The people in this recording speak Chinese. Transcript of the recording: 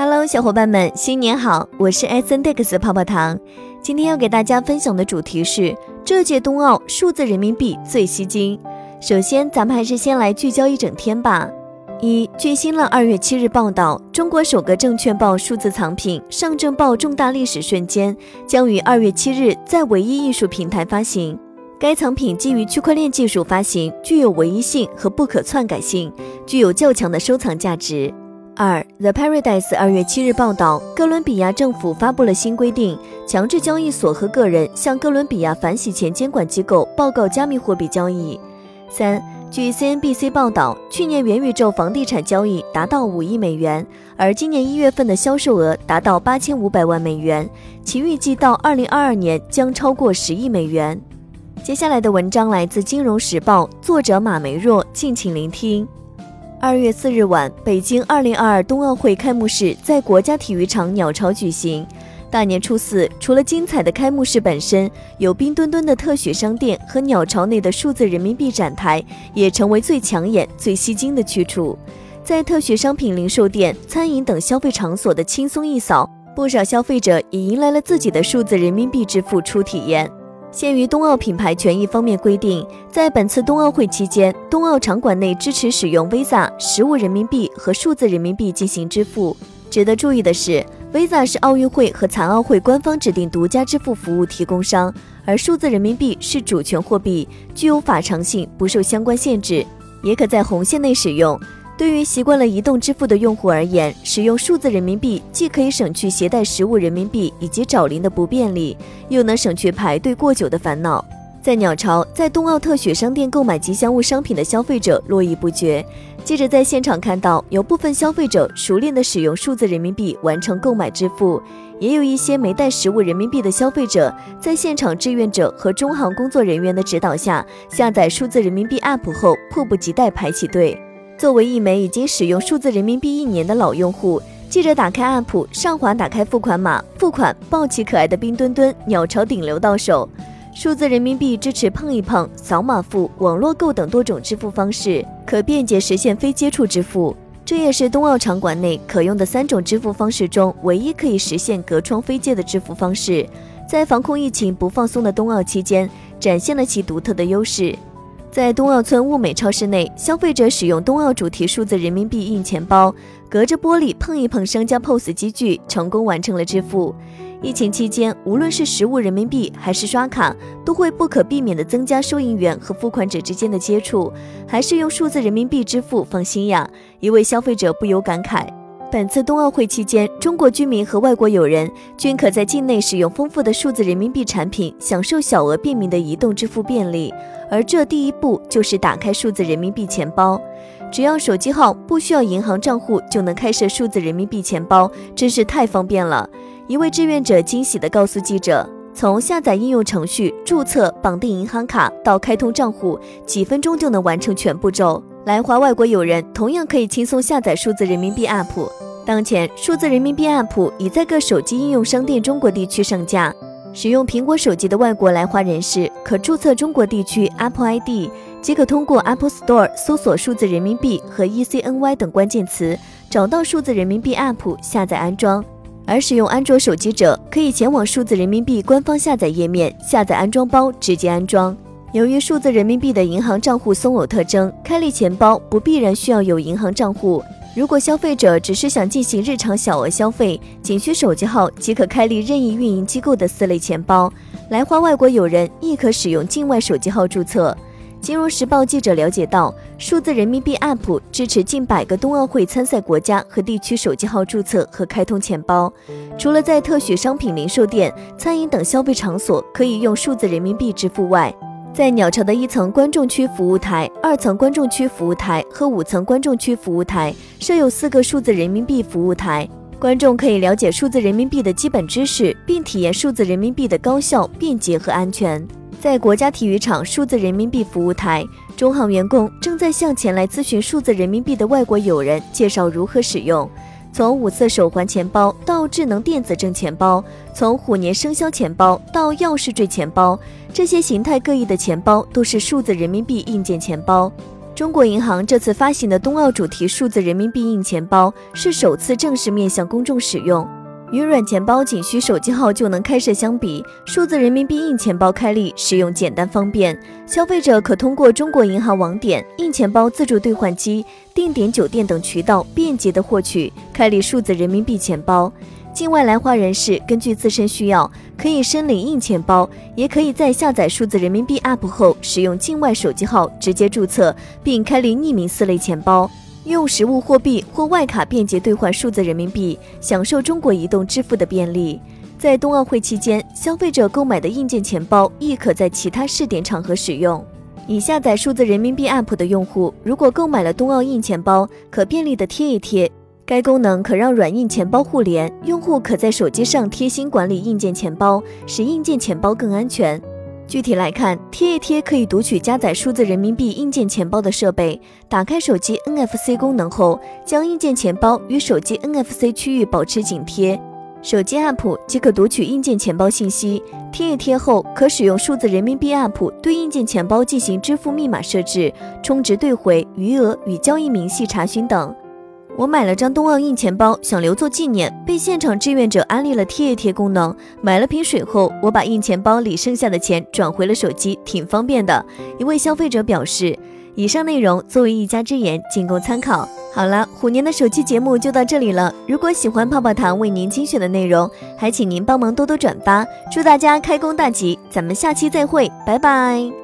Hello，小伙伴们，新年好！我是 S N D X 泡泡糖。今天要给大家分享的主题是这届冬奥数字人民币最吸睛。首先，咱们还是先来聚焦一整天吧。一，据新浪二月七日报道，中国首个证券报数字藏品《上证报重大历史瞬间》将于二月七日在唯一艺术平台发行。该藏品基于区块链技术发行，具有唯一性和不可篡改性，具有较强的收藏价值。二，The Paradise 二月七日报道，哥伦比亚政府发布了新规定，强制交易所和个人向哥伦比亚反洗钱监管机构报告加密货币交易。三，据 CNBC 报道，去年元宇宙房地产交易达到五亿美元，而今年一月份的销售额达到八千五百万美元，其预计到二零二二年将超过十亿美元。接下来的文章来自《金融时报》，作者马梅若，敬请聆听。二月四日晚，北京二零二二冬奥会开幕式在国家体育场鸟巢举行。大年初四，除了精彩的开幕式本身，有冰墩墩的特许商店和鸟巢内的数字人民币展台，也成为最抢眼、最吸睛的去处。在特许商品零售店、餐饮等消费场所的轻松一扫，不少消费者也迎来了自己的数字人民币支付初体验。鉴于冬奥品牌权益方面规定，在本次冬奥会期间，冬奥场馆内支持使用 Visa 实物人民币和数字人民币进行支付。值得注意的是，Visa 是奥运会和残奥会官方指定独家支付服务提供商，而数字人民币是主权货币，具有法偿性，不受相关限制，也可在红线内使用。对于习惯了移动支付的用户而言，使用数字人民币既可以省去携带实物人民币以及找零的不便利，又能省去排队过久的烦恼。在鸟巢，在冬奥特许商店购买吉祥物商品的消费者络绎不绝。接着在现场看到，有部分消费者熟练地使用数字人民币完成购买支付，也有一些没带实物人民币的消费者，在现场志愿者和中行工作人员的指导下，下载数字人民币 App 后，迫不及待排起队。作为一枚已经使用数字人民币一年的老用户，记者打开 App，上滑打开付款码，付款，抱起可爱的冰墩墩，鸟巢顶流到手。数字人民币支持碰一碰、扫码付、网络购等多种支付方式，可便捷实现非接触支付。这也是冬奥场馆内可用的三种支付方式中唯一可以实现隔窗飞界的支付方式，在防控疫情不放松的冬奥期间，展现了其独特的优势。在冬奥村物美超市内，消费者使用冬奥主题数字人民币硬钱包，隔着玻璃碰一碰商家 POS 机具，成功完成了支付。疫情期间，无论是实物人民币还是刷卡，都会不可避免地增加收银员和付款者之间的接触，还是用数字人民币支付放心呀。一位消费者不由感慨。本次冬奥会期间，中国居民和外国友人均可在境内使用丰富的数字人民币产品，享受小额便民的移动支付便利。而这第一步就是打开数字人民币钱包，只要手机号不需要银行账户就能开设数字人民币钱包，真是太方便了。一位志愿者惊喜地告诉记者：“从下载应用程序、注册、绑定银行卡到开通账户，几分钟就能完成全步骤。”来华外国友人同样可以轻松下载数字人民币 App。当前，数字人民币 App 已在各手机应用商店中国地区上架。使用苹果手机的外国来华人士可注册中国地区 Apple ID，即可通过 Apple Store 搜索数字人民币和 ECNY 等关键词，找到数字人民币 App 下载安装。而使用安卓手机者可以前往数字人民币官方下载页面下载安装包，直接安装。由于数字人民币的银行账户松有特征，开立钱包不必然需要有银行账户。如果消费者只是想进行日常小额消费，仅需手机号即可开立任意运营机构的四类钱包。来华外国友人亦可使用境外手机号注册。金融时报记者了解到，数字人民币 App 支持近百个冬奥会参赛国家和地区手机号注册和开通钱包。除了在特许商品零售店、餐饮等消费场所可以用数字人民币支付外，在鸟巢的一层观众区服务台、二层观众区服务台和五层观众区服务台设有四个数字人民币服务台，观众可以了解数字人民币的基本知识，并体验数字人民币的高效、便捷和安全。在国家体育场数字人民币服务台，中行员工正在向前来咨询数字人民币的外国友人介绍如何使用。从五色手环钱包到智能电子证钱包，从虎年生肖钱包到钥匙坠钱包，这些形态各异的钱包都是数字人民币硬件钱包。中国银行这次发行的冬奥主题数字人民币硬钱包是首次正式面向公众使用。与软钱包仅需手机号就能开设相比，数字人民币硬钱包开立使用简单方便，消费者可通过中国银行网点、硬钱包自助兑换机、定点酒店等渠道便捷的获取开立数字人民币钱包。境外来华人士根据自身需要，可以申领硬钱包，也可以在下载数字人民币 App 后，使用境外手机号直接注册并开立匿名四类钱包。用实物货币或外卡便捷兑换数字人民币，享受中国移动支付的便利。在冬奥会期间，消费者购买的硬件钱包亦可在其他试点场合使用。已下载数字人民币 App 的用户，如果购买了冬奥硬钱包，可便利的贴一贴。该功能可让软硬钱包互联，用户可在手机上贴心管理硬件钱包，使硬件钱包更安全。具体来看，贴一贴可以读取加载数字人民币硬件钱包的设备，打开手机 NFC 功能后，将硬件钱包与手机 NFC 区域保持紧贴，手机 App 即可读取硬件钱包信息。贴一贴后，可使用数字人民币 App 对硬件钱包进行支付密码设置、充值兑回、余额与交易明细查询等。我买了张冬奥硬钱包，想留作纪念，被现场志愿者安利了贴一贴功能。买了瓶水后，我把硬钱包里剩下的钱转回了手机，挺方便的。一位消费者表示，以上内容作为一家之言，仅供参考。好了，虎年的首期节目就到这里了。如果喜欢泡泡糖为您精选的内容，还请您帮忙多多转发。祝大家开工大吉，咱们下期再会，拜拜。